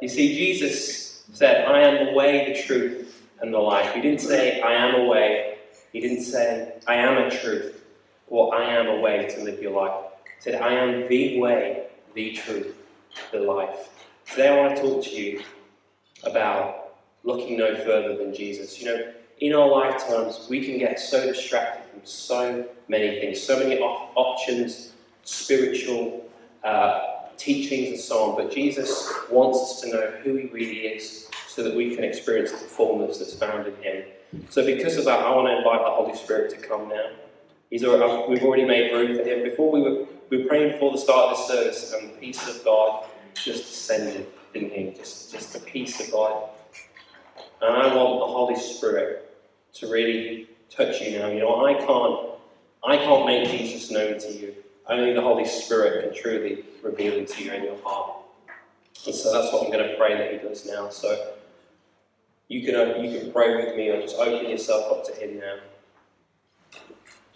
You see, Jesus said, I am the way, the truth, and the life. He didn't say, I am a way. He didn't say, I am a truth, or I am a way to live your life. He said, I am the way, the truth, the life. Today I want to talk to you about looking no further than Jesus. You know, in our lifetimes, we can get so distracted from so many things, so many op- options, spiritual uh, teachings, and so on. But Jesus wants us to know who He really is so that we can experience the fullness that's found in Him. So, because of that, I want to invite the Holy Spirit to come now. He's already, we've already made room for Him. Before we were, we were praying before the start of the service, and the peace of God just descended, didn't He? Just, just the peace of God. And I want the Holy Spirit to really touch you now. You know, I can't, I can't make Jesus known to you. Only the Holy Spirit can truly reveal him to you in your heart. And so that's what I'm going to pray that He does now. So you can uh, you can pray with me or just open yourself up to Him now.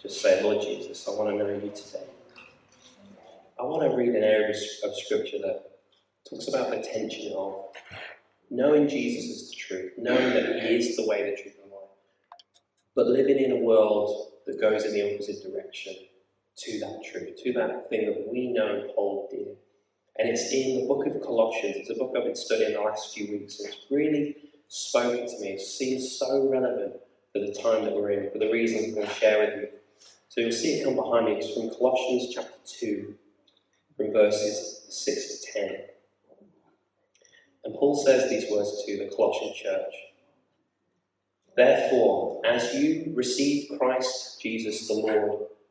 Just say, Lord Jesus, I want to know You today. I want to read an area of Scripture that talks about the tension of knowing Jesus is the truth, knowing that He is the way, the truth, and life, but living in a world that goes in the opposite direction to that truth, to that thing that we know and hold dear. And it's in the book of Colossians. It's a book I've been studying the last few weeks, and it's really spoken to me. It seems so relevant for the time that we're in, for the reasons I'm going to share with you. So you'll see it come behind me. It's from Colossians chapter 2, from verses 6 to 10. And Paul says these words to the Colossian church. Therefore, as you receive Christ Jesus the Lord,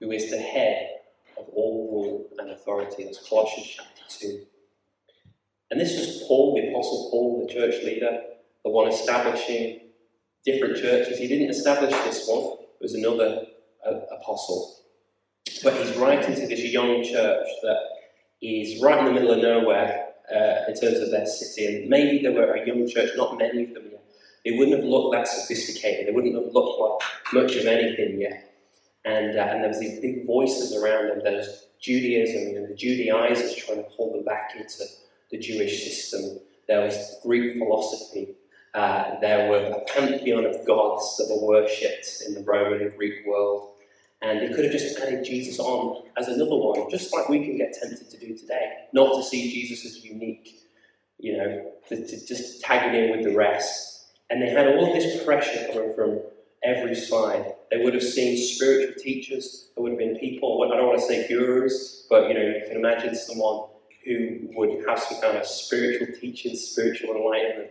who is the head of all rule and authority. That's Colossians chapter 2. And this was Paul, the Apostle Paul, the church leader, the one establishing different churches. He didn't establish this one, it was another uh, apostle. But he's writing to this young church that is right in the middle of nowhere uh, in terms of their city. And maybe they were a young church, not many of them yet. They wouldn't have looked that sophisticated, they wouldn't have looked like much of anything yet. And, uh, and there was these big voices around them. There's Judaism, and the Judaizers trying to pull them back into the Jewish system. There was Greek philosophy. Uh, there were a pantheon of gods that were worshipped in the Roman and Greek world. And they could have just added Jesus on as another one, just like we can get tempted to do today, not to see Jesus as unique, you know, to, to just tag it in with the rest. And they had all this pressure coming from every side. They would have seen spiritual teachers. There would have been people. I don't want to say gurus, but you know, you can imagine someone who would have some kind of spiritual teaching, spiritual enlightenment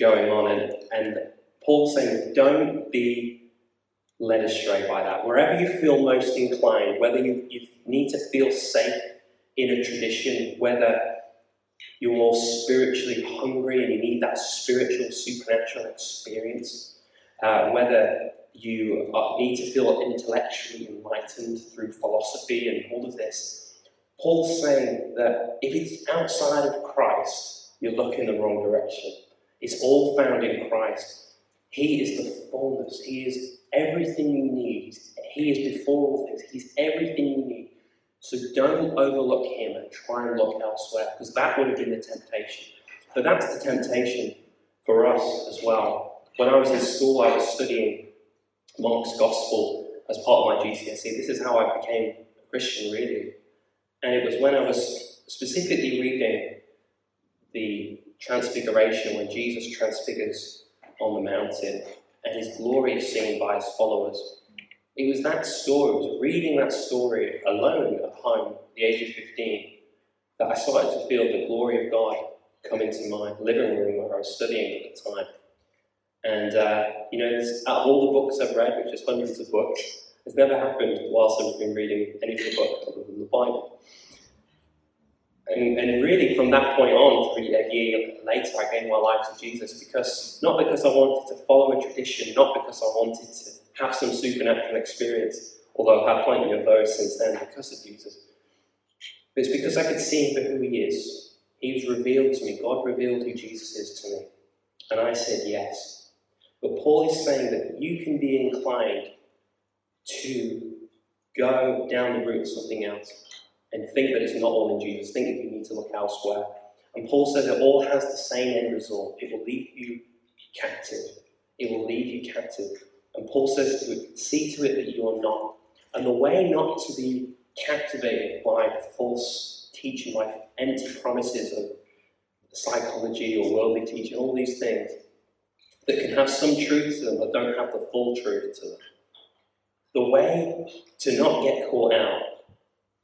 going on. And, and Paul's saying, don't be led astray by that. Wherever you feel most inclined, whether you, you need to feel safe in a tradition, whether you're more spiritually hungry and you need that spiritual, supernatural experience, uh, whether you need to feel intellectually enlightened through philosophy and all of this. Paul's saying that if it's outside of Christ, you're looking the wrong direction. It's all found in Christ. He is the fullness. He is everything you need. He is before all things. He's everything you need. So don't overlook him and try and look elsewhere, because that would have been the temptation. But that's the temptation for us as well when I was in school, I was studying Mark's Gospel as part of my GCSE. This is how I became a Christian, really. And it was when I was specifically reading the Transfiguration, when Jesus transfigures on the mountain and his glory is seen by his followers. It was that story, it was reading that story alone at home, the age of 15, that I started to feel the glory of God come into my living room where I was studying at the time. And, uh, you know, out of all the books I've read, which is hundreds of books, it's never happened whilst I've been reading any other book other than the Bible. And, and really, from that point on, three a year later, I gave my life to Jesus because not because I wanted to follow a tradition, not because I wanted to have some supernatural experience, although I've had plenty of those since then because of Jesus. But it's because I could see him for who he is. He was revealed to me. God revealed who Jesus is to me. And I said yes. But Paul is saying that you can be inclined to go down the route of something else and think that it's not all in Jesus, think that you need to look elsewhere. And Paul says it all has the same end result. It will leave you captive. It will leave you captive. And Paul says to see to it that you are not. And the way not to be captivated by false teaching, by empty promises of psychology or worldly teaching, all these things that can have some truth to them but don't have the full truth to them. The way to not get caught out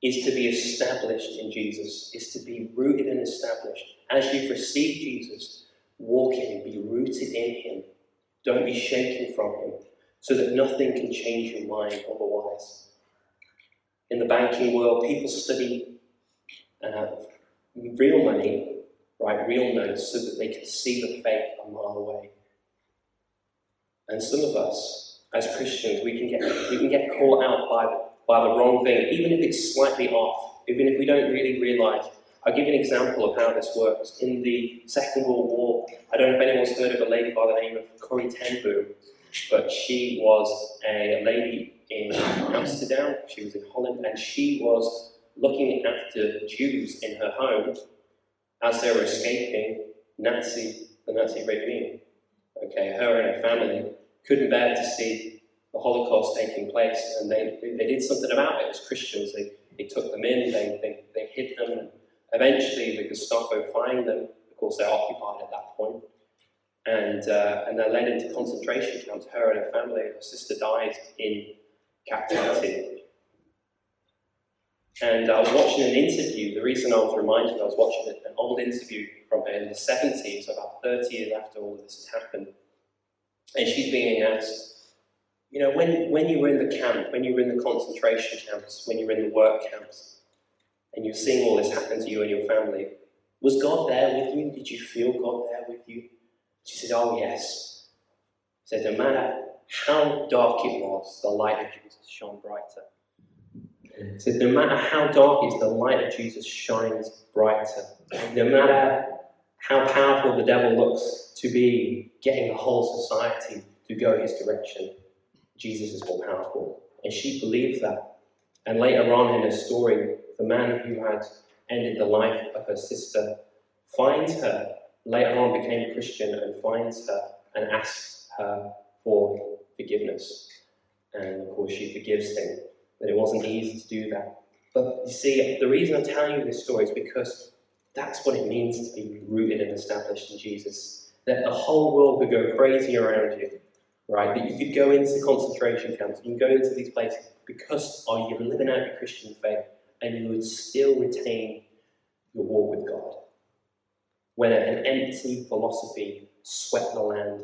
is to be established in Jesus, is to be rooted and established. As you've received Jesus, walk in Him, be rooted in Him. Don't be shaken from Him, so that nothing can change your mind otherwise. In the banking world, people study uh, real money, write real notes, so that they can see the fake a mile away. And some of us, as Christians, we can get we can get caught out by the by the wrong thing, even if it's slightly off, even if we don't really realize. I'll give you an example of how this works. In the Second World War, I don't know if anyone's heard of a lady by the name of Corrie ten Boom, but she was a lady in Amsterdam, she was in Holland, and she was looking after Jews in her home as they were escaping Nazi, the Nazi regime. Okay, her and her family couldn't bear to see the Holocaust taking place, and they, they did something about it as Christians. They, they took them in, they, they, they hid them, eventually the Gestapo find them. Of course, they're occupied at that. And, uh, and they're led into concentration camps. Her and her family, her sister died in captivity. And I was watching an interview. The reason I was reminded, I was watching an old interview from her in the 70s, about 30 years after all of this has happened. And she's being asked, you know, when, when you were in the camp, when you were in the concentration camps, when you were in the work camps, and you're seeing all this happen to you and your family, was God there with you? Did you feel God there with you? She said, Oh, yes. She said, No matter how dark it was, the light of Jesus shone brighter. Said, No matter how dark it is, the light of Jesus shines brighter. No matter how powerful the devil looks to be getting the whole society to go his direction, Jesus is more powerful. And she believed that. And later on in her story, the man who had ended the life of her sister finds her, later on became a Christian, and finds her and asks her for forgiveness. And of course, she forgives him. But it wasn't easy to do that. But you see, the reason I'm telling you this story is because that's what it means to be rooted and established in Jesus. That the whole world could go crazy around you, right? That you could go into concentration camps, you can go into these places because oh, you're living out your Christian faith and you would still retain your walk with God. When an empty philosophy swept the land,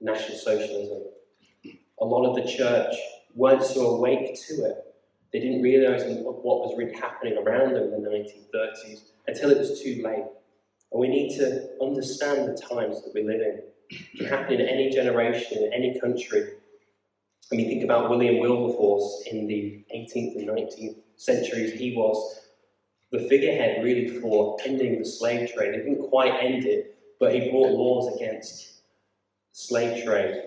National Socialism, a lot of the church weren't so awake to it. They didn't realize what was really happening around them in the 1930s until it was too late. And we need to understand the times that we live in. It can happen in any generation, in any country. I mean, think about William Wilberforce in the 18th and 19th centuries. He was the figurehead really for ending the slave trade. He didn't quite end it, but he brought laws against slave trade.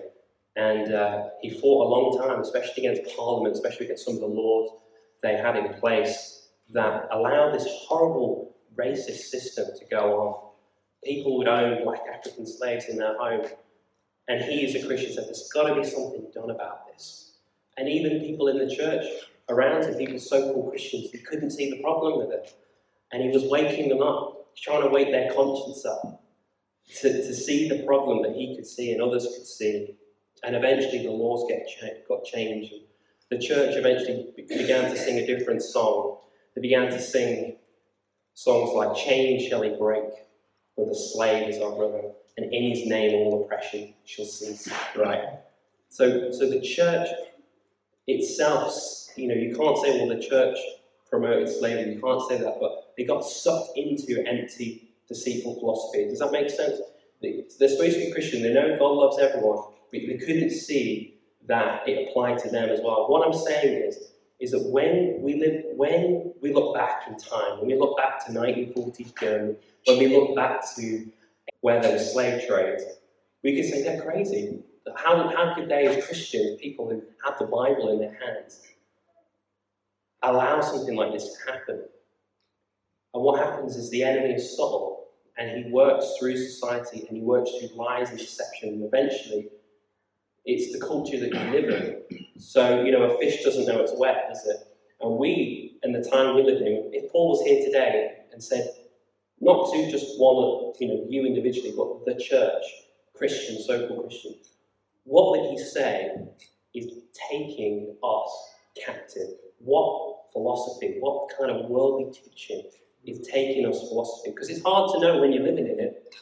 And uh, he fought a long time, especially against Parliament, especially against some of the laws they had in place that allowed this horrible racist system to go on people would own black African slaves in their home. And he, as a Christian, said, There's got to be something done about this. And even people in the church around him, people so called Christians, they couldn't see the problem with it. And he was waking them up, trying to wake their conscience up to, to see the problem that he could see and others could see. And eventually the laws get cha- got changed. The church eventually began to sing a different song. They began to sing songs like Chain Shall He Break, for the slave is our brother, and in his name all oppression shall cease. Right? So, so the church itself, you know, you can't say, well, the church promoted slavery. You can't say that, but they got sucked into empty, deceitful philosophy. Does that make sense? They're supposed to be Christian, they know God loves everyone, but they couldn't see that it applied to them as well. What I'm saying is, is that when we live, when we look back in time, when we look back to 1940s Germany, when we look back to where there was slave trade, we could say they're crazy. How, how could they, as Christians, people who had the Bible in their hands, allow something like this to happen? And what happens is the enemy is subtle, and he works through society, and he works through lies and deception, and eventually it's the culture that you live in. So, you know, a fish doesn't know it's wet, does it? And we, in the time we live in, if Paul was here today and said, not to just one, you know, you individually, but the church, Christian, so-called Christian, what would he say is taking us captive? What philosophy, what kind of worldly teaching is taking us philosophy? Because it's hard to know when you're living in it,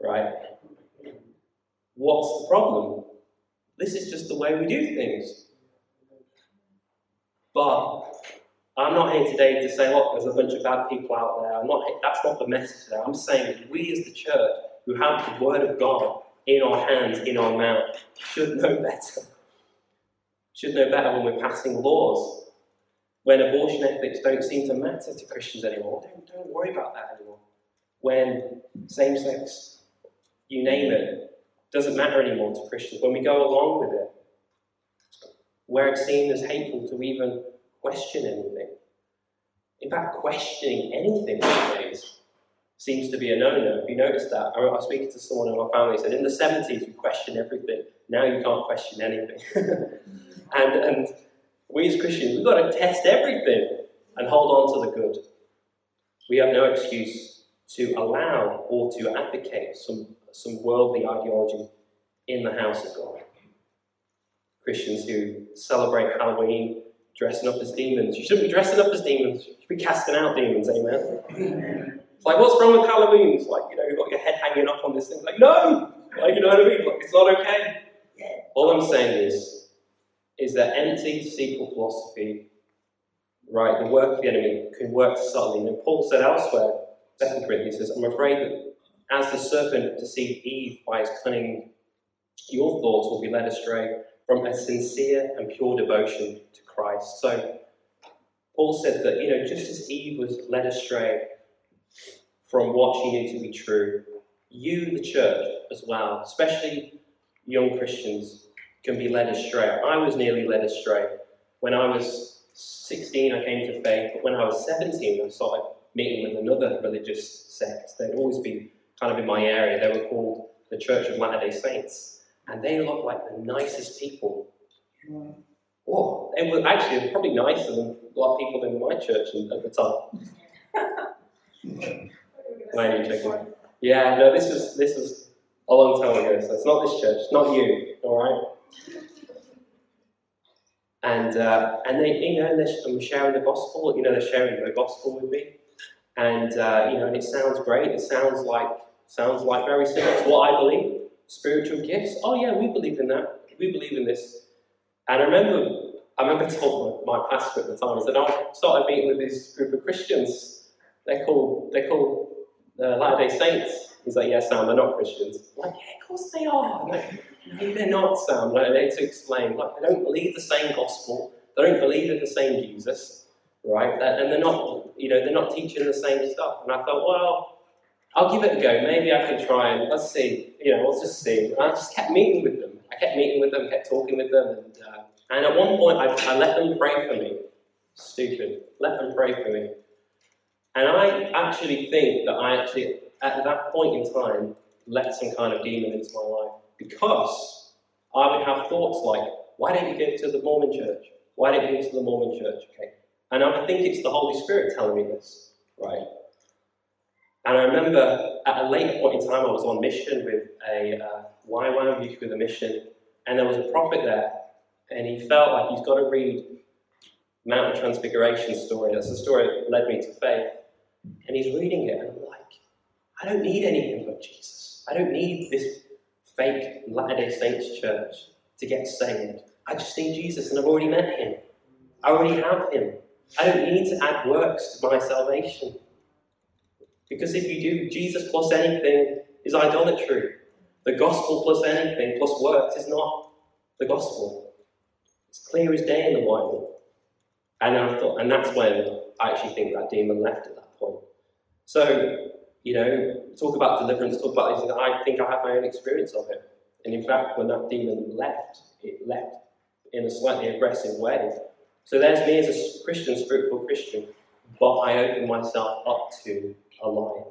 right? What's the problem? This is just the way we do things. But I'm not here today to say, look, there's a bunch of bad people out there. I'm not, that's not the message today. I'm saying that we as the church, who have the Word of God in our hands, in our mouth, should know better. Should know better when we're passing laws. When abortion ethics don't seem to matter to Christians anymore. Don't, don't worry about that anymore. When same sex, you name it, doesn't matter anymore to Christians. When we go along with it, where it's seen as hateful to even question anything. In fact, questioning anything these days seems to be a no-no. Have you noticed that? I was speaking to someone in my family said, in the 70s you questioned everything. Now you can't question anything. and, and we as Christians, we've got to test everything and hold on to the good. We have no excuse to allow or to advocate some some worldly ideology in the house of God. Christians who celebrate Halloween dressing up as demons. You shouldn't be dressing up as demons. You should be casting out demons, amen? It's like, what's wrong with Halloween? It's like, you know, you've got your head hanging up on this thing. Like, no! Like, you know what I mean? Like, it's not okay. All I'm saying is, is that empty, deceitful philosophy, right, the work of the enemy can work subtly. And Paul said elsewhere, 2 Corinthians says, I'm afraid that as the serpent deceived Eve by his cunning, your thoughts will be led astray from a sincere and pure devotion to Christ. So, Paul said that, you know, just as Eve was led astray from what she knew to be true, you, the church, as well, especially young Christians, can be led astray. I was nearly led astray. When I was 16, I came to faith, but when I was 17, I started meeting with another religious sect. They'd always been kind of in my area, they were called the Church of Latter day Saints. And they looked like the nicest people. Mm. Oh, they were actually probably nicer than a lot of people in my church at the time. yeah, no, this was this was a long time ago, so it's not this church, it's not you, all right. And uh, and they, you know, they're sharing the gospel. You know, they're sharing the gospel with me, and uh, you know, and it sounds great. It sounds like Sounds like very similar to what I believe. Spiritual gifts. Oh yeah, we believe in that. We believe in this. And I remember, I remember told my, my pastor at the time, I said, I started meeting with this group of Christians. They're called, they're called uh, Latter-day Saints. He's like, yeah, Sam, they're not Christians. I'm like, yeah, of course they are. Like, no, they're not, Sam. Like, they to explain. Like, they don't believe the same gospel. They don't believe in the same Jesus, right? And they're not, you know, they're not teaching the same stuff. And I thought, well, I'll give it a go. Maybe I can try and let's see. You know, let's just see. And I just kept meeting with them. I kept meeting with them, kept talking with them, and, uh, and at one point I, I let them pray for me. Stupid. Let them pray for me. And I actually think that I actually, at that point in time, let some kind of demon into my life because I would have thoughts like, why don't you go to the Mormon church? Why don't you go to the Mormon church? Okay. And I think it's the Holy Spirit telling me this, right? And I remember at a later point in time, I was on mission with a uh, YWAM youth with a mission, and there was a prophet there, and he felt like he's got to read Mount Transfiguration story. That's the story that led me to faith. And he's reading it, and I'm like, I don't need anything but Jesus. I don't need this fake Latter day Saints church to get saved. I just need Jesus, and I've already met him. I already have him. I don't need to add works to my salvation. Because if you do, Jesus plus anything is idolatry. The gospel plus anything plus works is not the gospel. It's clear as day in the Bible. And I thought, and that's when I actually think that demon left at that point. So, you know, talk about deliverance, talk about this. I think I had my own experience of it. And in fact, when that demon left, it left in a slightly aggressive way. So there's me as a Christian, spiritual Christian, but I opened myself up to a lie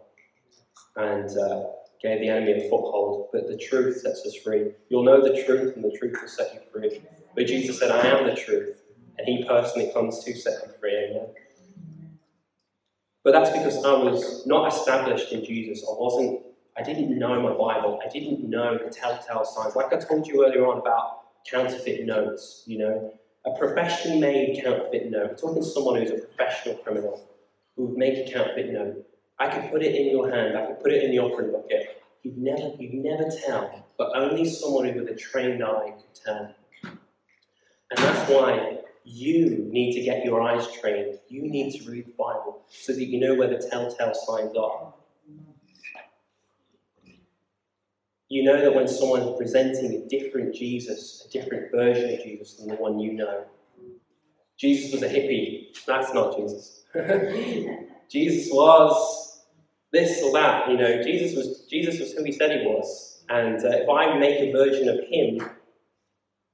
and uh, gave the enemy a foothold. But the truth sets us free. You'll know the truth, and the truth will set you free. But Jesus said, I am the truth, and He personally comes to set you free. Amen. But that's because I was not established in Jesus. I wasn't, I didn't know my Bible. I didn't know the telltale signs. Like I told you earlier on about counterfeit notes, you know, a professionally made counterfeit note. I'm talking to someone who's a professional criminal who would make a counterfeit note. I could put it in your hand, I could put it in the offering bucket. You'd never, you'd never tell, but only someone with a trained eye could tell. And that's why you need to get your eyes trained. You need to read the Bible so that you know where the telltale signs are. You know that when someone is presenting a different Jesus, a different version of Jesus than the one you know. Jesus was a hippie. That's not Jesus. Jesus was this or that. You know, Jesus was Jesus was who he said he was. And uh, if I make a version of him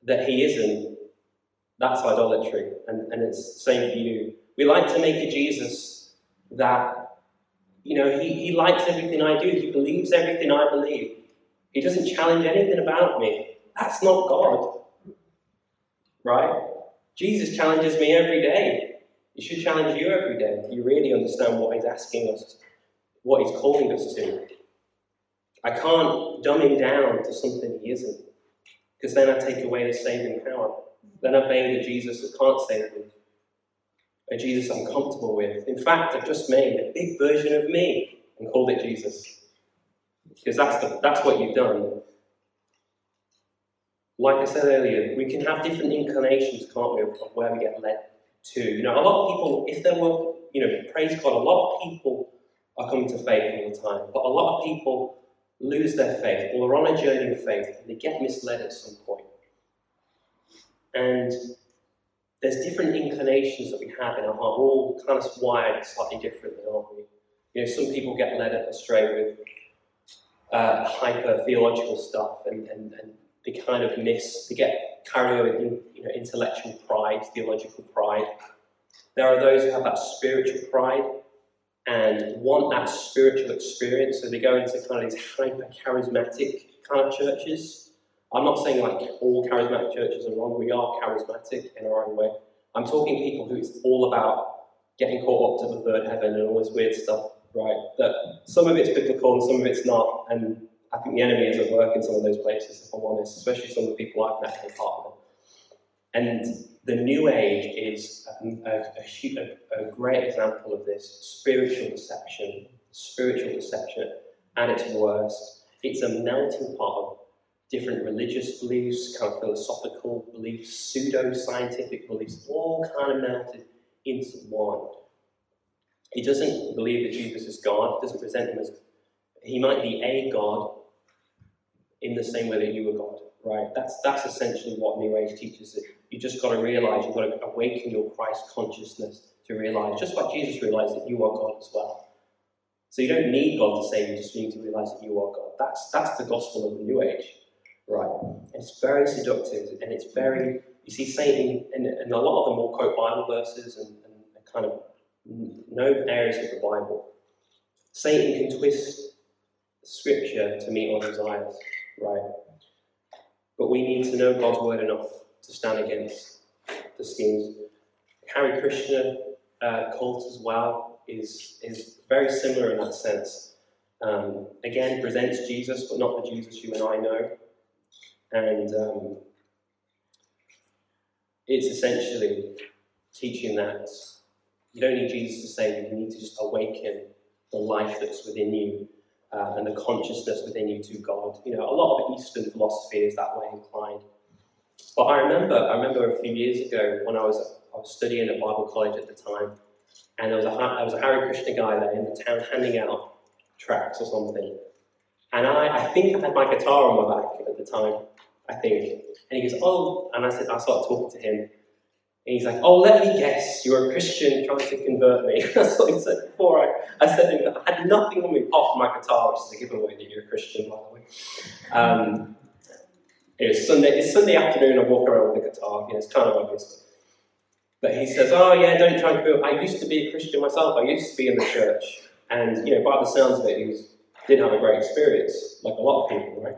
that he isn't, that's idolatry. And, and it's the same for you. We like to make a Jesus that, you know, he, he likes everything I do, he believes everything I believe. He doesn't challenge anything about me. That's not God. Right? Jesus challenges me every day. He should challenge you every day. You really understand what he's asking us, what he's calling us to. I can't dumb him down to something he isn't, because then I take away the saving power. Then I made a Jesus that can't save me, a Jesus I'm comfortable with. In fact, I've just made a big version of me and called it Jesus. Because that's, that's what you've done. Like I said earlier, we can have different inclinations, can't we, of where we get led to. You know, a lot of people, if they were, you know, praise God, a lot of people are coming to faith all the time, but a lot of people lose their faith or are on a journey of faith and they get misled at some point. And there's different inclinations that we have in our heart. We're all kind of wired slightly differently, aren't we? You know, some people get led astray with uh, hyper theological stuff and, and, and they kind of miss, they get carried away with you know, intellectual pride, theological pride. There are those who have that spiritual pride and want that spiritual experience, so they go into kind of these hyper charismatic kind of churches. I'm not saying like all charismatic churches are wrong, we are charismatic in our own way. I'm talking people who it's all about getting caught up to the third heaven and all this weird stuff right? That some of it's biblical and some of it's not, and I think the enemy is at work in some of those places, if I'm honest, especially some of the people I've met in of. And the New Age is a, a, a, a great example of this spiritual deception, spiritual deception at its worst. It's a melting pot of different religious beliefs, kind of philosophical beliefs, pseudo-scientific beliefs, all kind of melted into one. He doesn't believe that Jesus is God, He doesn't present him as he might be a God in the same way that you were God, right? That's that's essentially what New Age teaches. You just got to realize you've got to awaken your Christ consciousness to realize, just like Jesus realized that you are God as well. So you don't need God to save you, just need to realize that you are God. That's that's the gospel of the New Age, right? And it's very seductive and it's very you see Satan and, and a lot of them will quote Bible verses and, and kind of no areas of the Bible. Satan can twist scripture to meet our desires, right? But we need to know God's word enough to stand against the schemes. Hare Krishna uh, cult as well is, is very similar in that sense. Um, again, presents Jesus, but not the Jesus you and I know. And um, it's essentially teaching that you don't need Jesus to save you, you need to just awaken the life that's within you uh, and the consciousness within you to God. You know, a lot of Eastern philosophy is that way inclined. But I remember, I remember a few years ago when I was, I was studying at Bible college at the time, and there was a there was a Hare Krishna guy there in the town handing out tracts or something. And I, I think I had my guitar on my back at the time, I think. And he goes, Oh, and I said, I started talking to him. And he's like, Oh, let me guess, you're a Christian trying to convert me. That's what he said before. I, I said, I had nothing on me apart from my guitar, which is a giveaway that you're a Christian, by the way. Um, it's Sunday, it's Sunday afternoon, I walk around with the guitar, know, it's kind of obvious. But he says, Oh, yeah, don't try to feel. I used to be a Christian myself, I used to be in the church. And, you know, by the sounds of it, he was, didn't have a great experience, like a lot of people, right?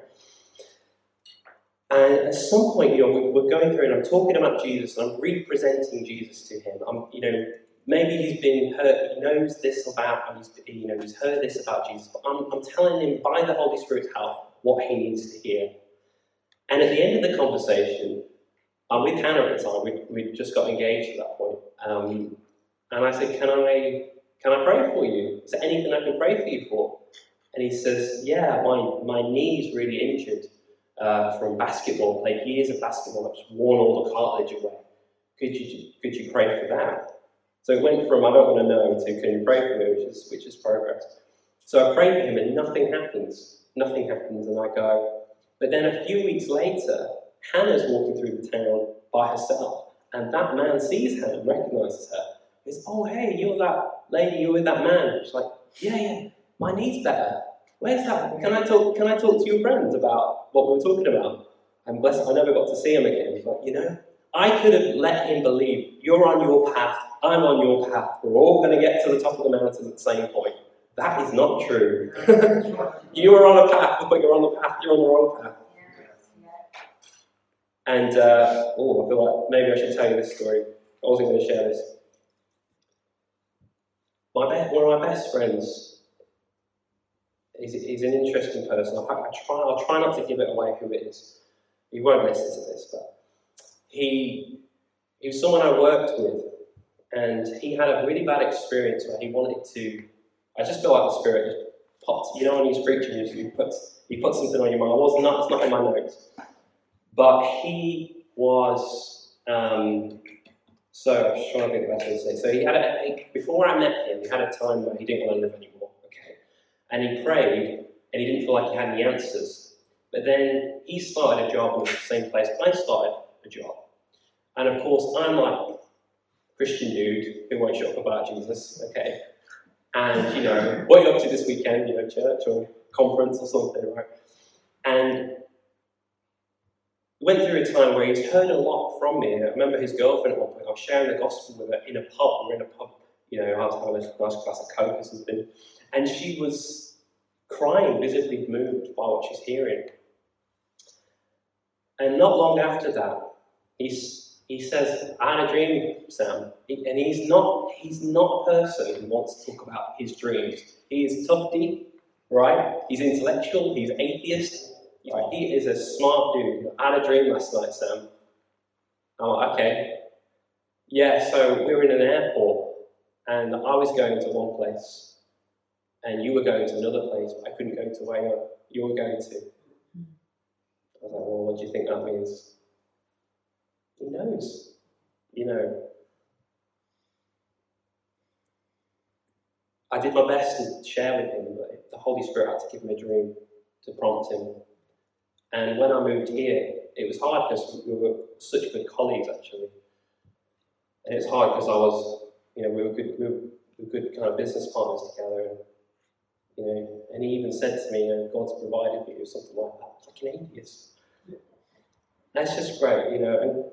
And at some point, you know, we're going through and I'm talking about Jesus and I'm representing Jesus to him. I'm, you know, maybe he's been hurt, he knows this about, he's, you know, he's heard this about Jesus, but I'm, I'm telling him by the Holy Spirit's help what he needs to hear. And at the end of the conversation, I'm with Hannah at the time, we, we just got engaged at that point. Um, and I said, Can I can I pray for you? Is there anything I can pray for you for? And he says, Yeah, my, my knee's really injured uh, from basketball. Played years of basketball, I've just worn all the cartilage away. Could you, could you pray for that? So it went from I don't want to know to can you pray for me, which is, which is progress. So I pray for him and nothing happens. Nothing happens, and I go. But then a few weeks later, Hannah's walking through the town by herself, and that man sees her and recognizes her. He's, oh, hey, you're that lady, you're with that man. She's like, yeah, yeah, my knee's better. Where's that? Can I talk? Can I talk to your friends about what we were talking about? And bless, I never got to see him again. He's like, you know, I could have let him believe you're on your path, I'm on your path. We're all going to get to the top of the mountain at the same point. That is not true. you are on a path, but you're on the path. You're on the wrong path. And uh, oh, I feel like maybe I should tell you this story. I wasn't going to share this. My be- one of my best friends is, is an interesting person. I, I try, I'll try not to give it away who it is. He won't listen to this, but he, he was someone I worked with, and he had a really bad experience where he wanted to. I just feel like the spirit just popped. You know, when he's preaching, he puts he puts something on your mind. I was not. It's not in my notes, but he was. Um, so I'm trying to think the best to say. So he had a, before I met him, he had a time where he didn't want to live anymore. Okay, and he prayed, and he didn't feel like he had any answers. But then he started a job in the same place I started a job, and of course I'm like Christian dude who won't shut up about Jesus. Okay, and you know what are you up to this weekend? You know, church or conference or something, right? And went through a time where he's heard a lot from me. I remember his girlfriend at one point, I was sharing the gospel with her in a pub. We're in a pub, you know, I was having a nice glass of Coke or something. And she was crying, visibly moved by what she's hearing. And not long after that, he's, he says, I had a dream, Sam. And he's not, he's not a person who wants to talk about his dreams. He is tufty, right? He's intellectual, he's atheist, Right, oh. he is a smart dude. I had a dream last night, Sam. Oh, okay. Yeah, so we were in an airport, and I was going to one place, and you were going to another place, but I couldn't go to where you were going to. I was like, well, what do you think that means? He knows. You know. I did my best to share with him, but the Holy Spirit had to give him a dream to prompt him and when I moved here, it was hard because we were such good colleagues actually. And it's hard because I was, you know, we were good, we were, we were good kind of business partners together. And, you know, and he even said to me, you know, God's provided for you, something like that. Like an atheist. That's just great, you know. And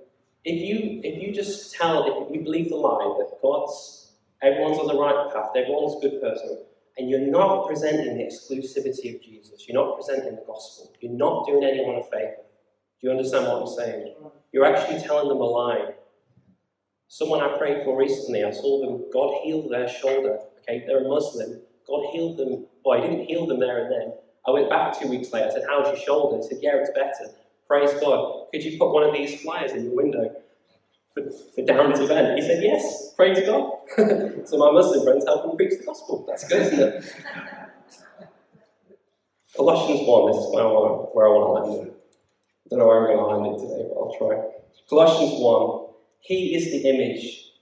if you if you just tell, if you believe the lie that God's everyone's on the right path, everyone's a good person, and you're not presenting the exclusivity of Jesus. You're not presenting the gospel. You're not doing anyone a favor. Do you understand what I'm saying? You're actually telling them a lie. Someone I prayed for recently, I saw them, God healed their shoulder. Okay, they're a Muslim. God healed them. Well, He didn't heal them there and then. I went back two weeks later. I said, How's your shoulder? He said, Yeah, it's better. Praise God. Could you put one of these flyers in your window? for, for Darren's event? He said, Yes, praise God. so my Muslim friends helped him preach the gospel. That's good, isn't it? Colossians 1, this is where I want, where I want to land it. I don't know where I'm going to land it today, but I'll try. Colossians 1, He is the image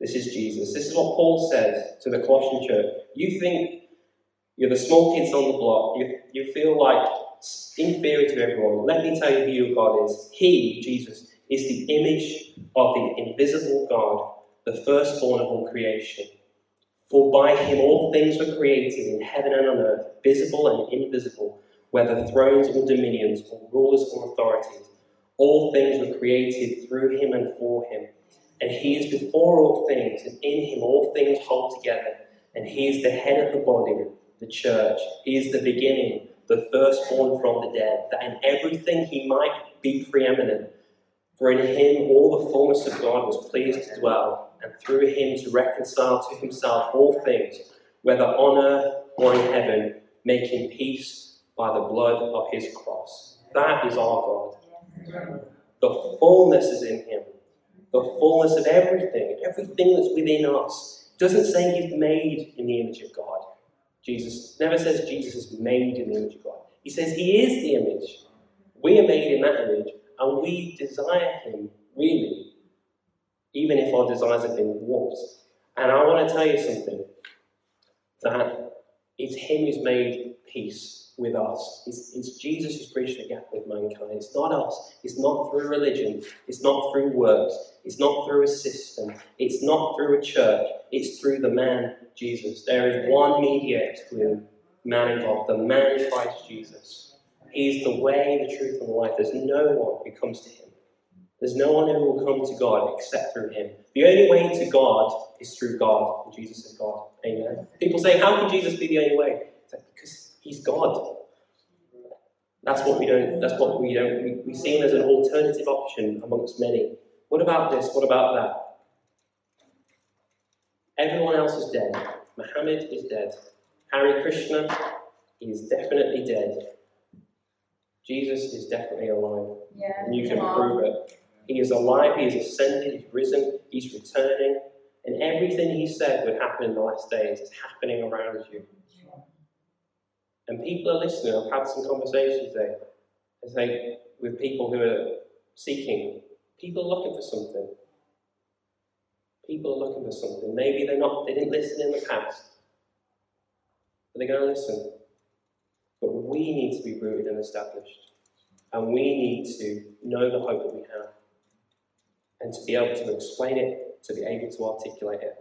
This is Jesus. This is what Paul says to the Colossian church. You think you're the small kids on the block, you, you feel like inferior to everyone. Let me tell you who your God is. He, Jesus, is the image of the invisible God, the firstborn of all creation. For by him all things were created in heaven and on earth, visible and invisible, whether thrones or dominions or rulers or authorities. All things were created through him and for him. And he is before all things, and in him all things hold together. And he is the head of the body, the church. He is the beginning, the firstborn from the dead, that in everything he might be preeminent. For in him all the fullness of God was pleased to dwell, and through him to reconcile to himself all things, whether on earth or in heaven, making peace by the blood of his cross. That is our God. The fullness is in him. The fullness of everything, everything that's within us. Doesn't say he's made in the image of God. Jesus never says Jesus is made in the image of God. He says he is the image. We are made in that image, and we desire him, really, even if our desires have been warped. And I want to tell you something that it's him who's made peace with us. It's, it's Jesus who's bridged the gap with mankind. It's not us. It's not through religion. It's not through works. It's not through a system. It's not through a church. It's through the man, Jesus. There is one mediator between man and God, the man Christ Jesus. He's the way, the truth, and the life. There's no one who comes to him. There's no one who will come to God except through him. The only way to God is through God, and Jesus is God. Amen. People say, How can Jesus be the only way? Like, because He's God. That's what we don't. That's what we don't. We, we see him as an alternative option amongst many. What about this? What about that? Everyone else is dead. Muhammad is dead. Hare Krishna is definitely dead. Jesus is definitely alive. Yeah, and you can prove it. He is alive, he is ascended, he's risen, he's returning, and everything he said would happen in the last days is happening around you. And people are listening. I've had some conversations there say, with people who are seeking. People are looking for something. People are looking for something. Maybe they're not, they didn't listen in the past. But they're going to listen. But we need to be rooted and established. And we need to know the hope that we have. And to be able to explain it, to be able to articulate it.